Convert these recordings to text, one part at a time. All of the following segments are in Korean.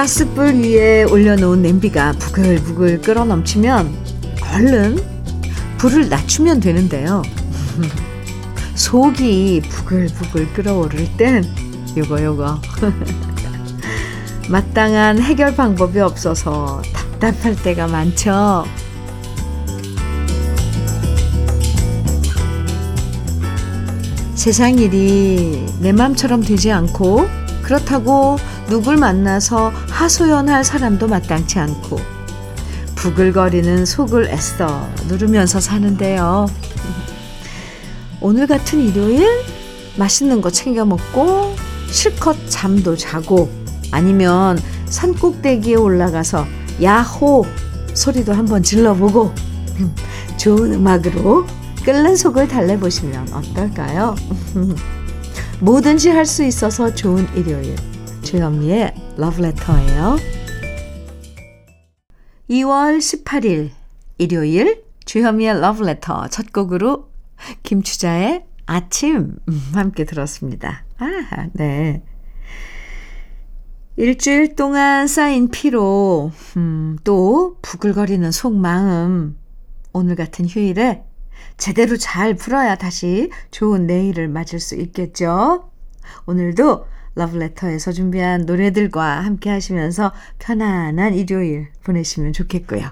가스불 위에 올려놓은 냄비가 부글부글 끓어 넘치면 얼른 불을 낮추면 되는데요. 속이 부글부글 끓어오를 땐 요거 요거 마땅한 해결 방법이 없어서 답답할 때가 많죠. 세상 일이 내 맘처럼 되지 않고 그렇다고 누굴 만나서 하소연할 사람도 마땅치 않고 부글거리는 속을 애써 누르면서 사는데요. 오늘 같은 일요일 맛있는 거 챙겨 먹고 실컷 잠도 자고 아니면 산 꼭대기에 올라가서 야호 소리도 한번 질러보고 좋은 음악으로 끓는 속을 달래보시면 어떨까요? 뭐든지 할 수 있어서 좋은 일요일 주현미의 러브레터예요. 2월 18일 일요일 주현미의 러브레터 첫 곡으로 김추자의 아침 함께 들었습니다. 아, 네. 일주일 동안 쌓인 피로, 음, 또 부글거리는 속마음. 오늘 같은 휴일에 제대로 잘 풀어야 다시 좋은 내일을 맞을 수 있겠죠? 오늘도 러브레터에서 준비한 노래들과 함께 하시면서 편안한 일요일 보내시면 좋겠고요.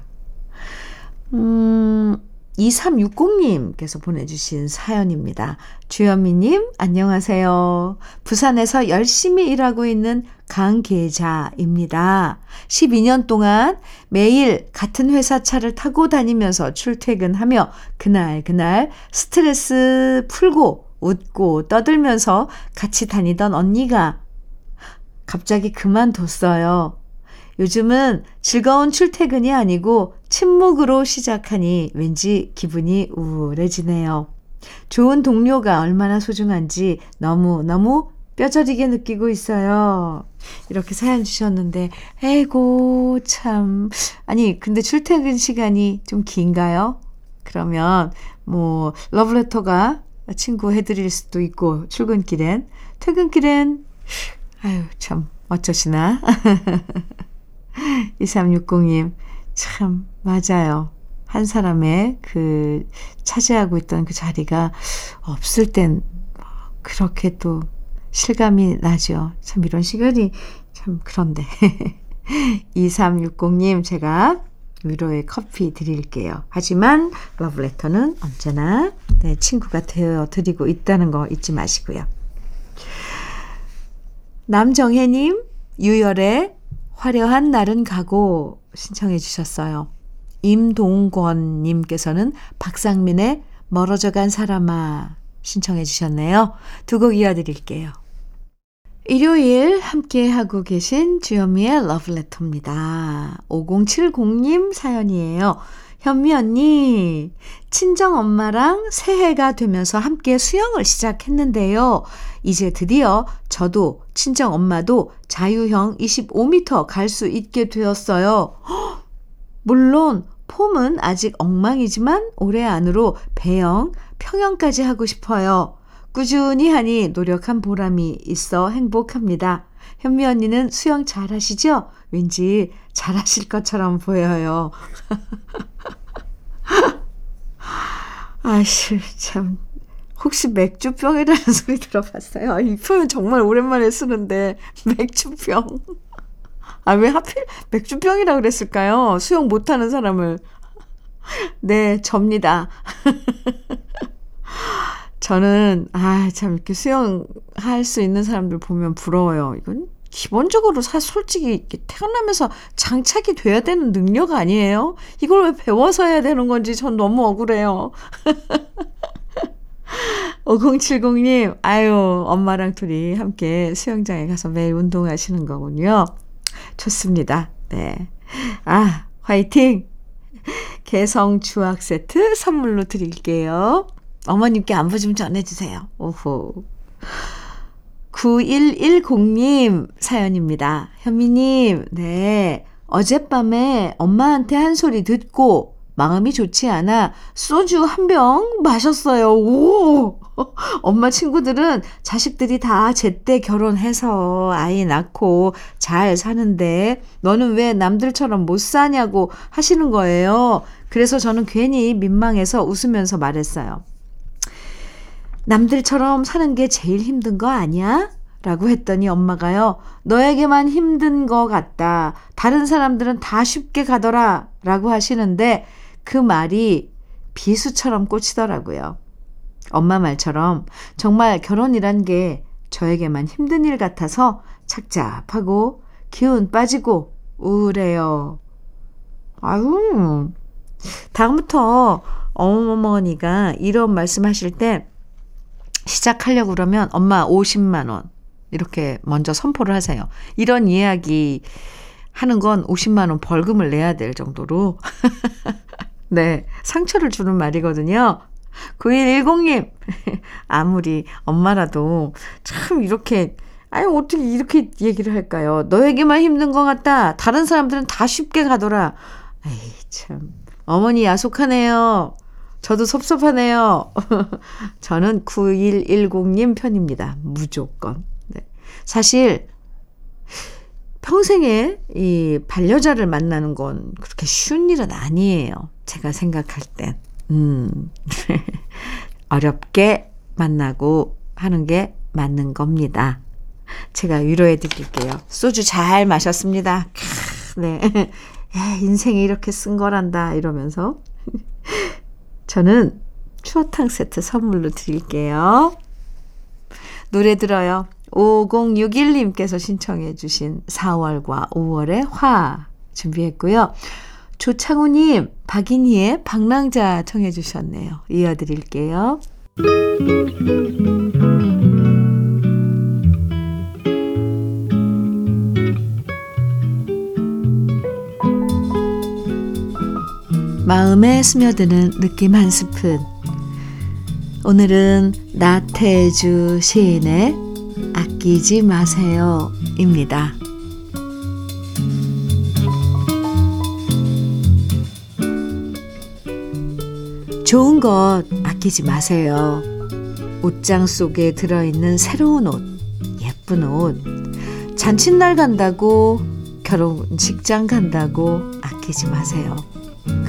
음, 2360님께서 보내주신 사연입니다. 주현미님, 안녕하세요. 부산에서 열심히 일하고 있는 강계자입니다. 12년 동안 매일 같은 회사 차를 타고 다니면서 출퇴근하며 그날 그날 스트레스 풀고 웃고 떠들면서 같이 다니던 언니가 갑자기 그만뒀어요. 요즘은 즐거운 출퇴근이 아니고 침묵으로 시작하니 왠지 기분이 우울해지네요. 좋은 동료가 얼마나 소중한지 너무너무 뼈저리게 느끼고 있어요. 이렇게 사연 주셨는데, 에고, 참. 아니, 근데 출퇴근 시간이 좀 긴가요? 그러면, 뭐, 러브레터가 친구 해드릴 수도 있고, 출근길엔. 퇴근길엔, 아유, 참, 어쩌시나. 2360님, 참, 맞아요. 한 사람의 그 차지하고 있던 그 자리가 없을 땐 그렇게 또 실감이 나죠. 참 이런 시간이 참 그런데. 2360님, 제가 위로의 커피 드릴게요. 하지만 러브레터는 언제나 네, 친구가 되어 드리고 있다는 거 잊지 마시고요. 남정혜님, 유열의 화려한 날은 가고 신청해 주셨어요. 임동권님께서는 박상민의 멀어져 간 사람아 신청해 주셨네요. 두 곡 이어드릴게요. 일요일 함께 하고 계신 주현미의 러브레터입니다. 5070님 사연이에요. 현미 언니, 친정 엄마랑 새해가 되면서 함께 수영을 시작했는데요. 이제 드디어 저도 친정 엄마도 자유형 25m 갈 수 있게 되었어요. 물론 폼은 아직 엉망이지만 올해 안으로 배영, 평영까지 하고 싶어요. 꾸준히 하니 노력한 보람이 있어 행복합니다. 현미 언니는 수영 잘 하시죠? 왠지 잘 하실 것처럼 보여요. 아씨, 참. 혹시 맥주병이라는 소리 들어봤어요? 이 표현 정말 오랜만에 쓰는데, 맥주병. 아, 왜 하필 맥주병이라 그랬을까요? 수영 못하는 사람을. 네, 접니다. 저는, 아, 참, 이렇게 수영할 수 있는 사람들 보면 부러워요. 이건 기본적으로 사 솔직히 태어나면서 장착이 돼야 되는 능력 아니에요? 이걸 왜 배워서 해야 되는 건지 전 너무 억울해요. 5070님, 아유, 엄마랑 둘이 함께 수영장에 가서 매일 운동하시는 거군요. 좋습니다. 네. 아, 화이팅! 개성 주악 세트 선물로 드릴게요. 어머님께 안부 좀 전해주세요. 오호. 9110님 사연입니다. 현미님, 네. 어젯밤에 엄마한테 한 소리 듣고 마음이 좋지 않아 소주 한 병 마셨어요. 오! 엄마 친구들은 자식들이 다 제때 결혼해서 아이 낳고 잘 사는데 너는 왜 남들처럼 못 사냐고 하시는 거예요. 그래서 저는 괜히 민망해서 웃으면서 말했어요. 남들처럼 사는 게 제일 힘든 거 아니야? 라고 했더니 엄마가요, 너에게만 힘든 거 같다. 다른 사람들은 다 쉽게 가더라. 라고 하시는데 그 말이 비수처럼 꽂히더라고요. 엄마 말처럼 정말 결혼이란 게 저에게만 힘든 일 같아서 착잡하고 기운 빠지고 우울해요. 아유, 다음부터 어머니가 이런 말씀 하실 때 시작하려고 그러면 엄마 50만 원 이렇게 먼저 선포를 하세요. 이런 이야기 하는 건 50만 원 벌금을 내야 될 정도로 네, 상처를 주는 말이거든요. 9110님, 아무리 엄마라도 참 이렇게, 아니, 어떻게 이렇게 얘기를 할까요? 너에게만 힘든 것 같다. 다른 사람들은 다 쉽게 가더라. 에이, 참. 어머니 야속하네요. 저도 섭섭하네요. 저는 9110님 편입니다. 무조건. 네. 사실, 평생에 이 반려자를 만나는 건 그렇게 쉬운 일은 아니에요. 제가 생각할 땐. 음. 어렵게 만나고 하는 게 맞는 겁니다. 제가 위로해 드릴게요. 소주 잘 마셨습니다. 네. 야, 인생이 이렇게 쓴 거란다. 이러면서. 저는 추어탕 세트 선물로 드릴게요. 노래 들어요. 5061님께서 신청해 주신 4월과 5월의 화 준비했고요. 조창우님, 박인희의 방랑자 청해 주셨네요. 이어드릴게요. 마음에 스며드는 느낌 한 스푼. 오늘은 나태주 시인의 아끼지 마세요. 입니다. 좋은 것 아끼지 마세요. 옷장 속에 들어있는 새로운 옷, 예쁜 옷, 잔칫날 간다고, 결혼식장 간다고 아끼지 마세요.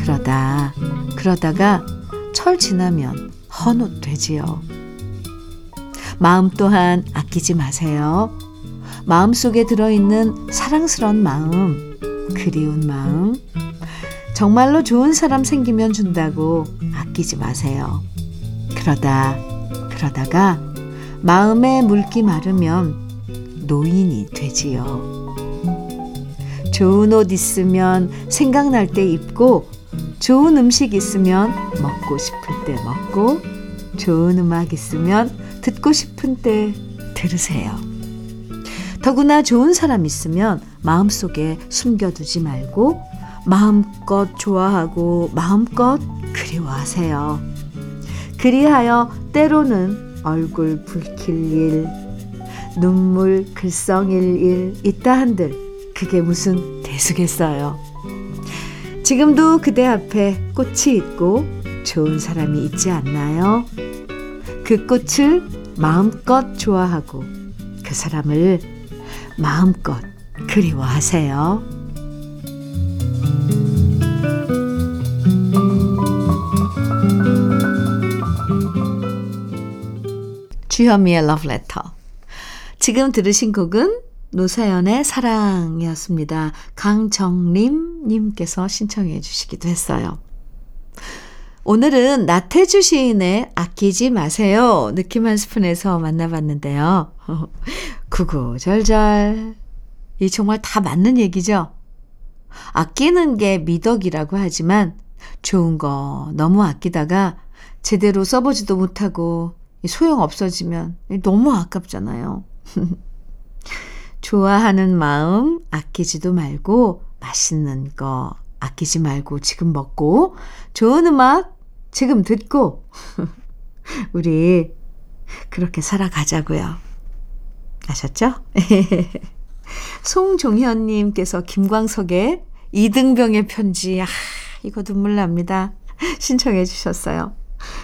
그러다, 그러다가 철 지나면 헌옷 되지요. 마음 또한 아끼지 마세요. 마음 속에 들어있는 사랑스러운 마음, 그리운 마음, 정말로 좋은 사람 생기면 준다고 아끼지 마세요. 그러다, 그러다가 마음에 물기 마르면 노인이 되지요. 좋은 옷 있으면 생각날 때 입고, 좋은 음식 있으면 먹고 싶을 때 먹고, 좋은 음악 있으면 듣고 싶은 때 들으세요. 더구나 좋은 사람 있으면 마음속에 숨겨두지 말고 마음껏 좋아하고 마음껏 그리워하세요. 그리하여 때로는 얼굴 붉힐 일, 눈물 글썽일 일 있다 한들 그게 무슨 대수겠어요. 지금도 그대 앞에 꽃이 있고 좋은 사람이 있지 않나요? 그 꽃을 마음껏 좋아하고 그 사람을 마음껏 그리워하세요. 주현미의 러브레터. 지금 들으신 곡은 노사연의 사랑이었습니다. 강정림님께서 신청해 주시기도 했어요. 오늘은 나태주 시인의 아끼지 마세요. 느낌 한 스푼에서 만나봤는데요. 구구절절. 이 정말 다 맞는 얘기죠? 아끼는 게 미덕이라고 하지만 좋은 거 너무 아끼다가 제대로 써보지도 못하고 소용 없어지면 너무 아깝잖아요. 좋아하는 마음 아끼지도 말고 맛있는 거 아끼지 말고 지금 먹고 좋은 음악 지금 듣고 우리 그렇게 살아가자고요. 아셨죠? 송종현님께서 김광석의 이등병의 편지 아 이거 눈물 납니다. 신청해 주셨어요.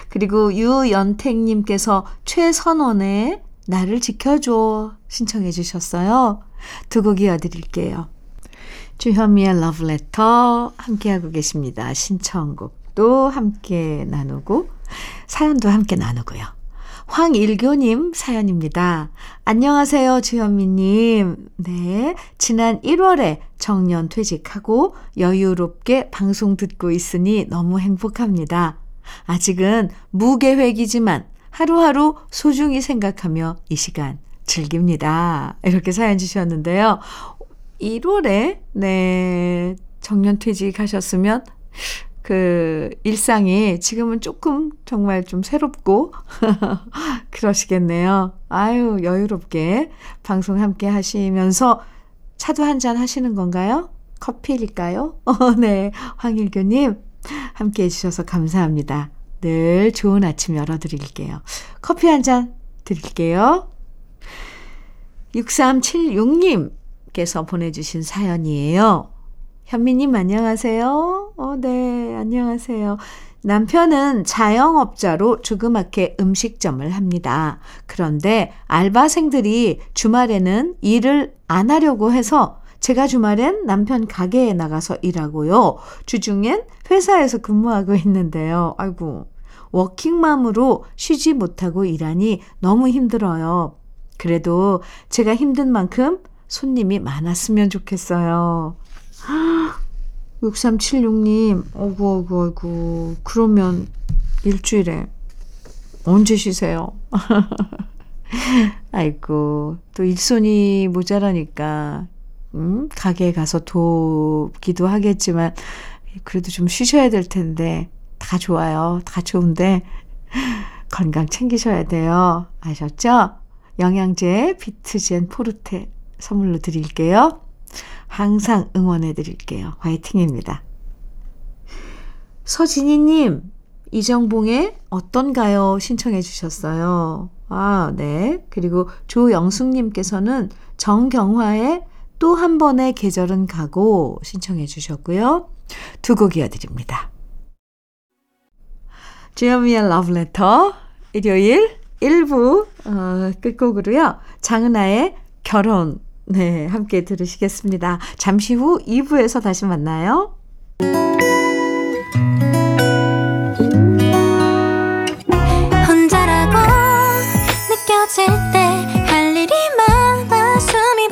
그리고 유연택님께서 최선원의 나를 지켜줘 신청해 주셨어요. 두 곡 이어드릴게요. 주현미의 러브레터 함께하고 계십니다. 신청곡도 함께 나누고 사연도 함께 나누고요. 황일교님 사연입니다. 안녕하세요, 주현미님. 네. 지난 1월에 정년 퇴직하고 여유롭게 방송 듣고 있으니 너무 행복합니다. 아직은 무계획이지만 하루하루 소중히 생각하며 이 시간 즐깁니다. 이렇게 사연 주셨는데요. 1월에, 네, 정년 퇴직하셨으면 그 일상이 지금은 조금 정말 좀 새롭고 그러시겠네요. 아유, 여유롭게 방송 함께 하시면서 차도 한 잔 하시는 건가요? 커피일까요? 어, 네. 황일교님, 함께 해주셔서 감사합니다. 늘 좋은 아침 열어드릴게요. 커피 한 잔 드릴게요. 6376님께서 보내주신 사연이에요. 현미님 안녕하세요. 어, 네, 안녕하세요. 남편은 자영업자로 조그맣게 음식점을 합니다. 그런데 알바생들이 주말에는 일을 안 하려고 해서 제가 주말엔 남편 가게에 나가서 일하고요. 주중엔 회사에서 근무하고 있는데요. 아이고, 워킹맘으로 쉬지 못하고 일하니 너무 힘들어요. 그래도 제가 힘든 만큼 손님이 많았으면 좋겠어요. 6376님, 어구, 어구, 어구. 그러면 일주일에 언제 쉬세요? 아이고, 또 일손이 모자라니까, 음, 가게에 가서 돕기도 하겠지만, 그래도 좀 쉬셔야 될 텐데, 다 좋아요. 다 좋은데, 건강 챙기셔야 돼요. 아셨죠? 영양제 비트젠 포르테 선물로 드릴게요. 항상 응원해 드릴게요. 화이팅입니다. 서진희님, 이정봉의 어떤가요? 신청해 주셨어요. 아, 네. 그리고 조영숙님께서는 정경화의 또 한 번의 계절은 가고 신청해 주셨고요. 두 곡 이어드립니다. 주현미의 러브레터 일요일 1부 어, 끝곡으로요. 장은아의 결혼 네 함께 들으시겠습니다. 잠시 후 2부에서 다시 만나요. 혼자라고 느껴질 때 할 일이 많아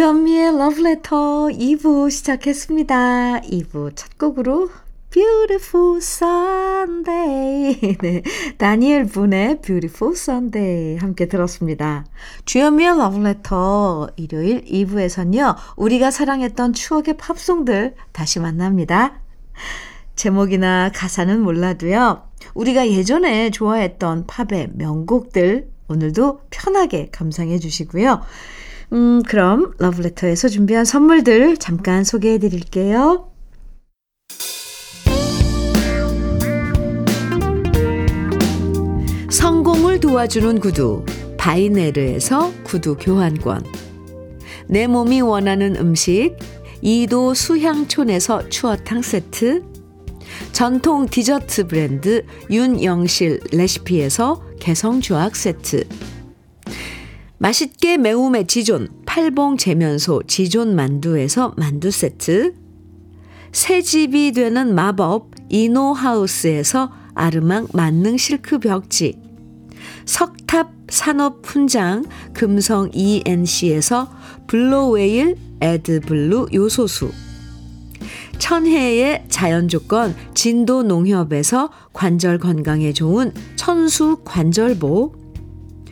주현미의 Letter 2부 시작했습니다. 2부 첫 곡으로 Beautiful Sunday. 네. 다니엘 분의 Beautiful Sunday 함께 들었습니다. 주현미의 Letter 일요일 2부에선요. 우리가 사랑했던 추억의 팝송들 다시 만납니다. 제목이나 가사는 몰라도요. 우리가 예전에 좋아했던 팝의 명곡들 오늘도 편하게 감상해 주시고요. 음, 그럼 러브레터에서 준비한 선물들 잠깐 소개해 드릴게요. 성공을 도와주는 구두 바이네르에서 구두 교환권. 내 몸이 원하는 음식 이도 수향촌에서 추어탕 세트. 전통 디저트 브랜드 윤영실 레시피에서 개성주악 세트 맛있게 매움의 지존 팔봉 재면소 지존 만두에서 만두 세트. 새 집이 되는 마법 이노하우스에서 아르망 만능 실크 벽지. 석탑 산업 훈장 금성 ENC에서 블루웨일 에드블루 요소수. 천혜의 자연조건 진도 농협에서 관절 건강에 좋은 천수 관절보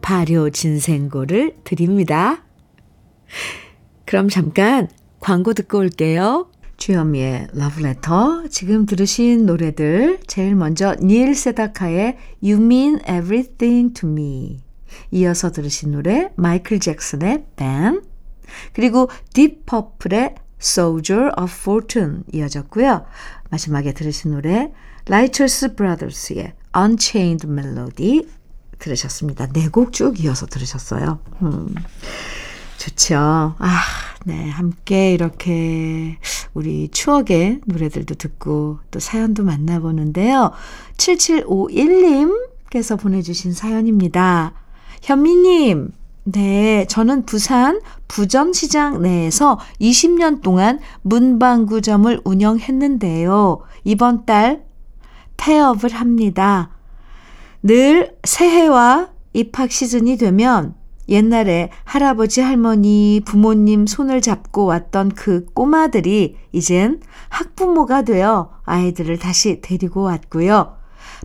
발효 진생고를 드립니다. 그럼 잠깐 광고 듣고 올게요. 주현미의 러브레터 지금 들으신 노래들 제일 먼저 닐 세다카의 You Mean Everything to Me 이어서 들으신 노래 마이클 잭슨의 Ben 그리고 딥퍼플의 Soldier of Fortune 이어졌고요. 마지막에 들으신 노래 라이처스 브라더스의 Unchained Melody 들으셨습니다. 네 곡 쭉 이어서 들으셨어요. 음, 좋죠. 아, 네. 함께 이렇게 우리 추억의 노래들도 듣고 또 사연도 만나보는데요. 7751님께서 보내주신 사연입니다. 현미님, 네, 저는 부산 부전시장 내에서 20년 동안 문방구점을 운영했는데요. 이번 달 폐업을 합니다. 늘 새해와 입학 시즌이 되면 옛날에 할아버지, 할머니, 부모님 손을 잡고 왔던 그 꼬마들이 이젠 학부모가 되어 아이들을 다시 데리고 왔고요.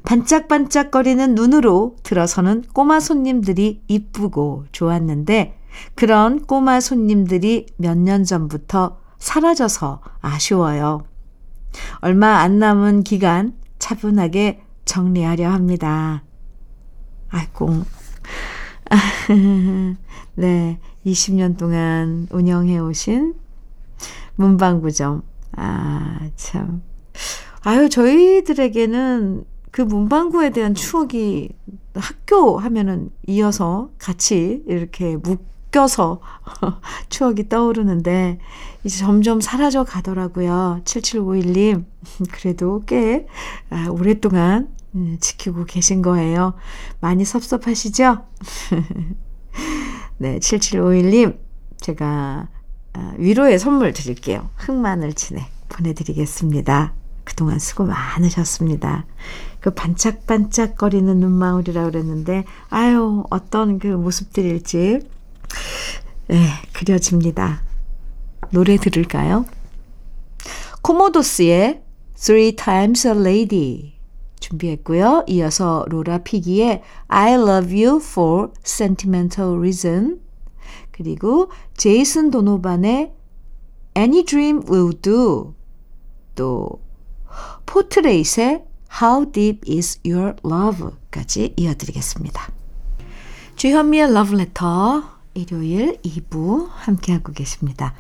반짝반짝거리는 눈으로 들어서는 꼬마 손님들이 이쁘고 좋았는데 그런 꼬마 손님들이 몇 년 전부터 사라져서 아쉬워요. 얼마 안 남은 기간 차분하게 정리하려 합니다. 아이고. 네. 20년 동안 운영해 오신 문방구점. 아, 참. 아유, 저희들에게는 그 문방구에 대한 추억이 학교 하면은 이어서 같이 이렇게 묶여서 추억이 떠오르는데 이제 점점 사라져 가더라고요. 7751님. 그래도 꽤 아, 오랫동안 음, 지키고 계신 거예요. 많이 섭섭하시죠? 네, 7751님. 제가 아, 위로의 선물 드릴게요. 흑마늘 진액 보내드리겠습니다. 그동안 수고 많으셨습니다. 그 반짝반짝거리는 눈망울이라고 그랬는데, 아유, 어떤 그 모습들일지, 네, 그려집니다. 노래 들을까요? 코모도스의 Three Times a Lady 준비했고요. 이어서 로라 피기의 I Love You for Sentimental Reason 그리고 제이슨 도노반의 Any Dream Will Do 또 포트레이트의 How Deep Is Your Love까지 이어드리겠습니다. 주현미의 러브레터 일요일 2부 함께하고 계십니다.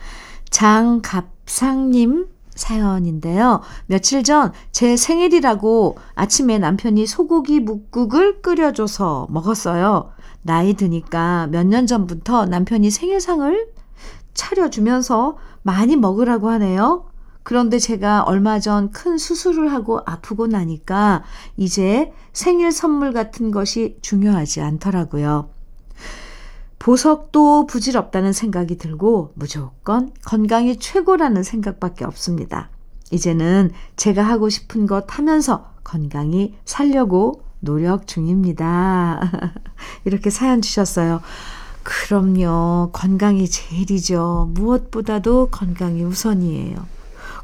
장갑상님 사연인데요. 며칠 전 제 생일이라고 아침에 남편이 소고기 묵국을 끓여줘서 먹었어요. 나이 드니까 몇 년 전부터 남편이 생일상을 차려주면서 많이 먹으라고 하네요. 그런데 제가 얼마 전 큰 수술을 하고 아프고 나니까 이제 생일 선물 같은 것이 중요하지 않더라고요. 보석도 부질없다는 생각이 들고 무조건 건강이 최고라는 생각밖에 없습니다. 이제는 제가 하고 싶은 것 하면서 건강히 살려고 노력 중입니다. 이렇게 사연 주셨어요. 그럼요. 건강이 제일이죠. 무엇보다도 건강이 우선이에요.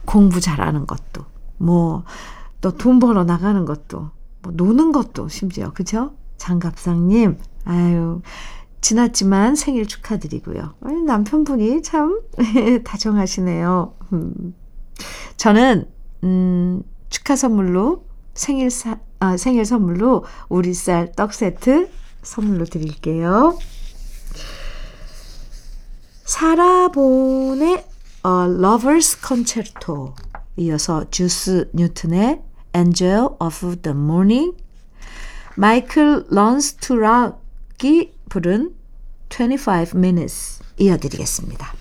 공부 잘하는 것도, 뭐, 또 돈 벌어 나가는 것도, 뭐, 노는 것도 심지어, 그죠? 장갑상님, 아유, 지났지만 생일 축하드리고요. 남편분이 참 다정하시네요. 음. 저는, 음, 축하 선물로 생일 사, 아, 생일 선물로 우리 쌀 떡 세트 선물로 드릴게요. 사라 본의 A Lover's Concerto 이어서 주스 뉴튼의 Angel of the Morning 마이클 런스 투 락이 부른 25 minutes 이어드리겠습니다.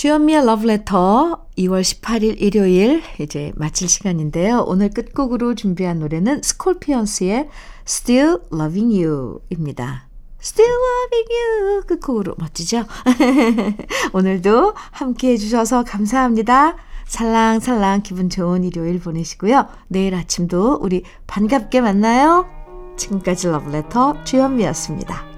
주현미의 러브레터 2월 18일 일요일 이제 마칠 시간인데요. 오늘 끝곡으로 준비한 노래는 스콜피언스의 Still Loving You 입니다. Still Loving You 끝곡으로 멋지죠? 오늘도 함께 해 주셔서 감사합니다. 살랑살랑 기분 좋은 일요일 보내시고요. 내일 아침도 우리 반갑게 만나요. 지금까지 러브레터 주현미였습니다.